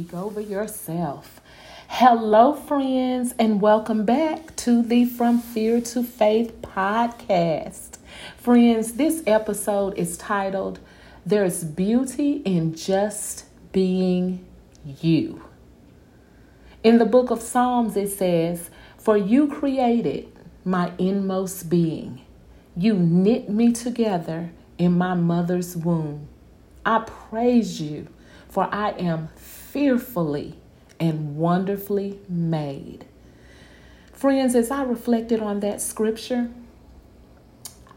Speak over yourself. Hello, friends, and welcome back to the From Fear to Faith podcast. Friends, this episode is titled There's Beauty in Just Being You. In the book of Psalms, it says, For you created my inmost being, you knit me together in my mother's womb. I praise you, for I am fearfully and wonderfully made. Friends, as I reflected on that scripture,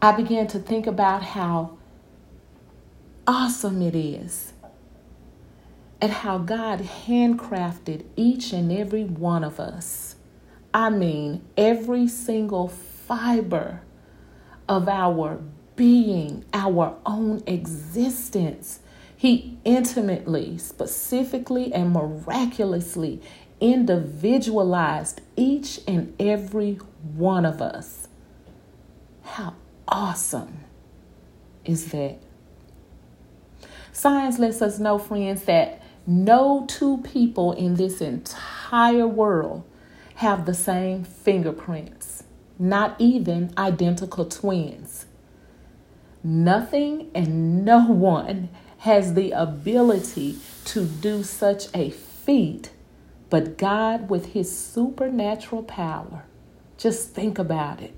I began to think about how awesome it is and how God handcrafted each and every one of us. I mean, every single fiber of our being, our own existence. He intimately, specifically, and miraculously individualized each and every one of us. How awesome is that? Science lets us know, friends, that no two people in this entire world have the same fingerprints, not even identical twins. Nothing and no one has the ability to do such a feat, but God, with His supernatural power, just think about it.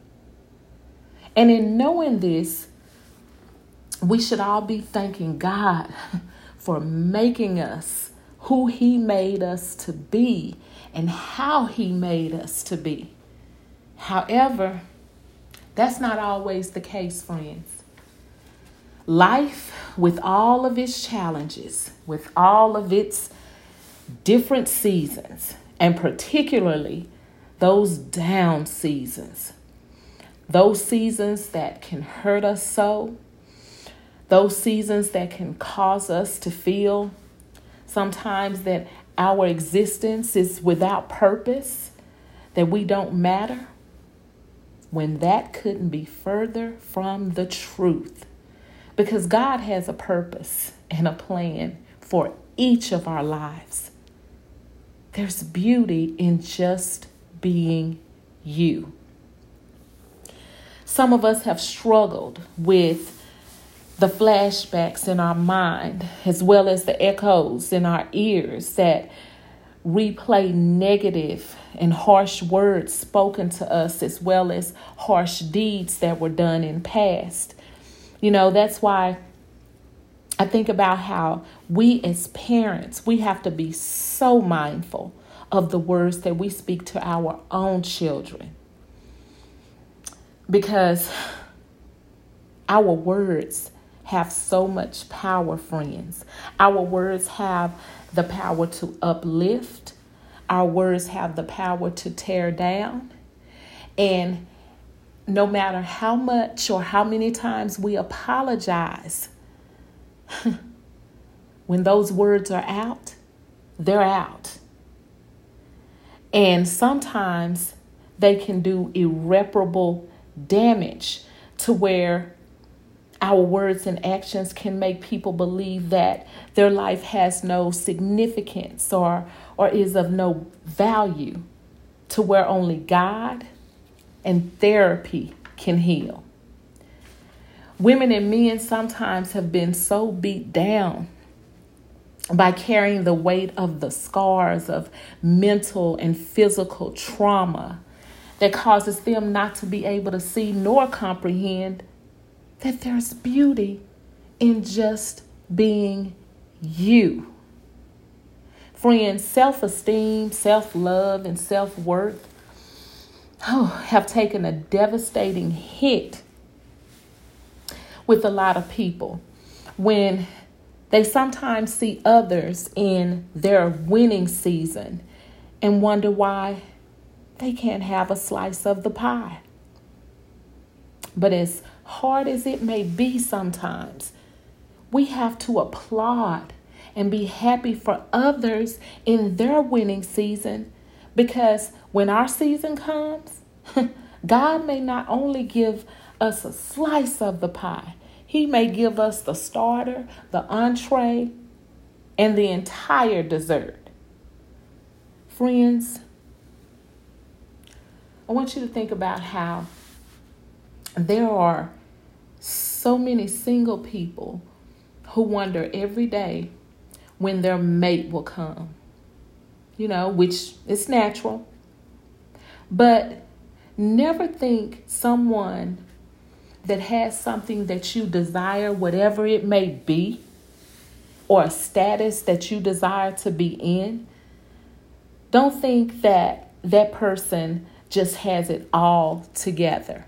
And in knowing this, we should all be thanking God for making us who He made us to be and how He made us to be. However, that's not always the case, friends. Life, with all of its challenges, with all of its different seasons, and particularly those down seasons, those seasons that can hurt us so, those seasons that can cause us to feel sometimes that our existence is without purpose, that we don't matter, when that couldn't be further from the truth. Because God has a purpose and a plan for each of our lives. There's beauty in just being you. Some of us have struggled with the flashbacks in our mind, as well as the echoes in our ears that replay negative and harsh words spoken to us, as well as harsh deeds that were done in past. You know, that's why I think about how we as parents, we have to be so mindful of the words that we speak to our own children. Because our words have so much power, friends. Our words have the power to uplift, our words have the power to tear down. And no matter how much or how many times we apologize, when those words are out, they're out. And sometimes they can do irreparable damage to where our words and actions can make people believe that their life has no significance or, or is of no value to where only God and therapy can heal. Women and men sometimes have been so beat down by carrying the weight of the scars of mental and physical trauma that causes them not to be able to see nor comprehend that there's beauty in just being you. Friends, self esteem, self love, and self worth oh, have taken a devastating hit with a lot of people when they sometimes see others in their winning season and wonder why they can't have a slice of the pie. But as hard as it may be sometimes, we have to applaud and be happy for others in their winning season because when our season comes, God may not only give us a slice of the pie, He may give us the starter, the entree, and the entire dessert. Friends, I want you to think about how there are so many single people who wonder every day when their mate will come, you know, which is natural. But never think someone that has something that you desire, whatever it may be, or a status that you desire to be in, don't think that that person just has it all together.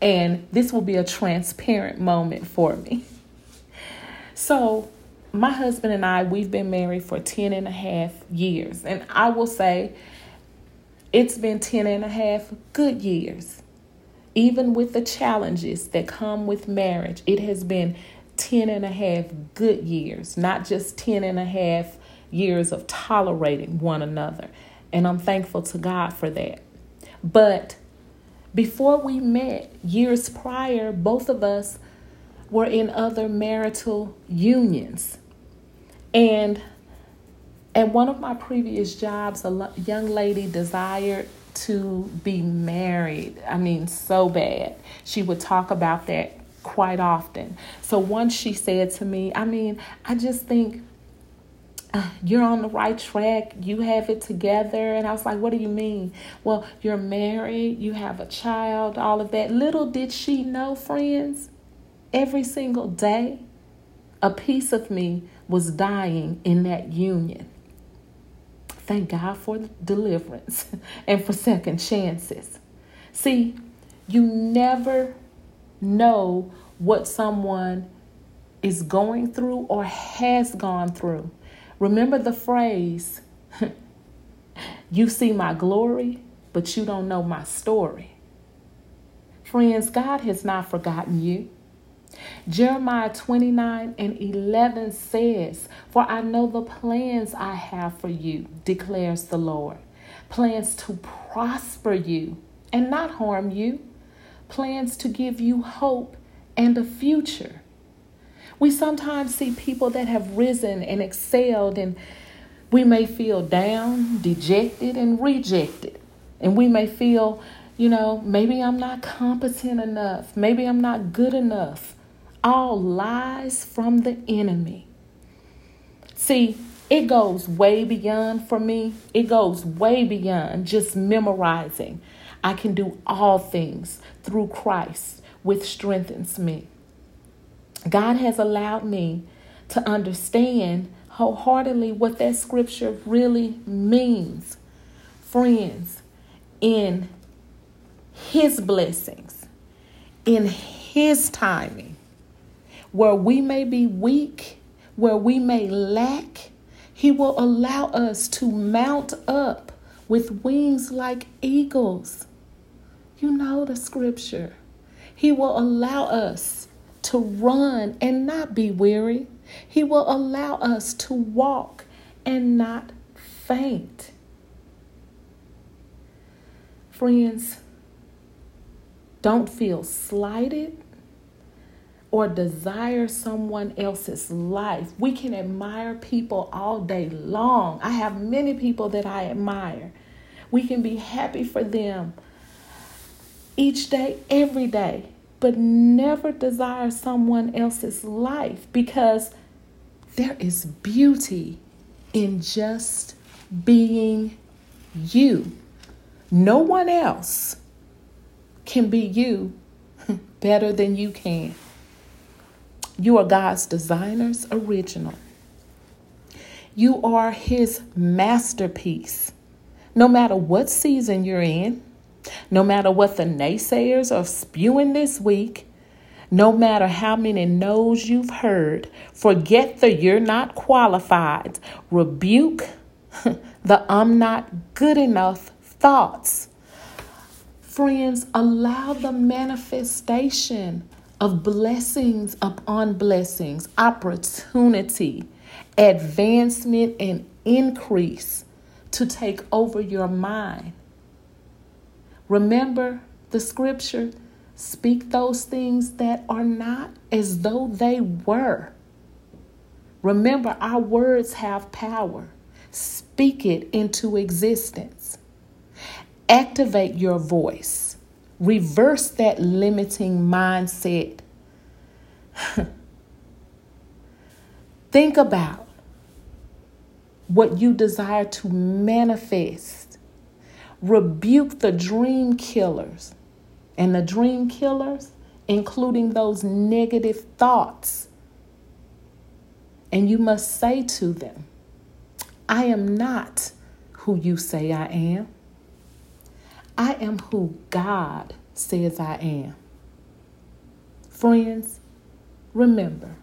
And this will be a transparent moment for me. So, my husband and I, we've been married for 10 and a half years. And I will say, it's been 10 and a half good years. Even with the challenges that come with marriage, it has been 10 and a half good years, not just 10 and a half years of tolerating one another. And I'm thankful to God for that. But before we met, years prior, both of us were in other marital unions. And at one of my previous jobs, a young lady desired to be married. I mean, so bad. She would talk about that quite often. So once she said to me, I mean, I just think uh, you're on the right track. You have it together. And I was like, what do you mean? Well, you're married, you have a child, all of that. Little did she know, friends, every single day, a piece of me was dying in that union. Thank God for deliverance and for second chances. See, you never know what someone is going through or has gone through. Remember the phrase, you see my glory, but you don't know my story. Friends, God has not forgotten you. Jeremiah 29 and 11 says, For I know the plans I have for you, declares the Lord. Plans to prosper you and not harm you, plans to give you hope and a future. We sometimes see people that have risen and excelled, and we may feel down, dejected, and rejected. And we may feel, you know, maybe I'm not competent enough, maybe I'm not good enough all lies from the enemy. See, it goes way beyond for me. It goes way beyond just memorizing. I can do all things through Christ, which strengthens me. God has allowed me to understand wholeheartedly what that scripture really means. Friends, in His blessings, in His timing, where we may be weak, where we may lack, He will allow us to mount up with wings like eagles. You know the scripture. He will allow us to run and not be weary. He will allow us to walk and not faint. Friends, don't feel slighted or desire someone else's life. We can admire people all day long. I have many people that I admire. We can be happy for them each day, every day, but never desire someone else's life because there is beauty in just being you. No one else can be you better than you can. You are God's designer's original. You are His masterpiece. No matter what season you're in, no matter what the naysayers are spewing this week, no matter how many no's you've heard, forget the you're not qualified, rebuke the I'm not good enough thoughts. Friends, allow the manifestation of blessings upon blessings, opportunity, advancement, and increase to take over your mind. Remember the scripture speak those things that are not as though they were. Remember, our words have power. Speak it into existence. Activate your voice. Reverse that limiting mindset. Think about what you desire to manifest. Rebuke the dream killers. And the dream killers, including those negative thoughts. And you must say to them, I am not who you say I am. I am who God says I am. Friends, remember,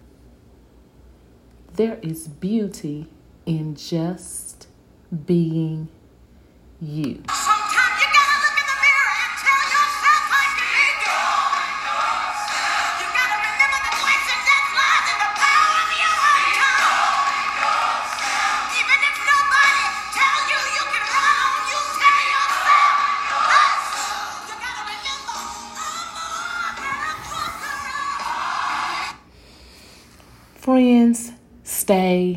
there is beauty in just being you. Stay.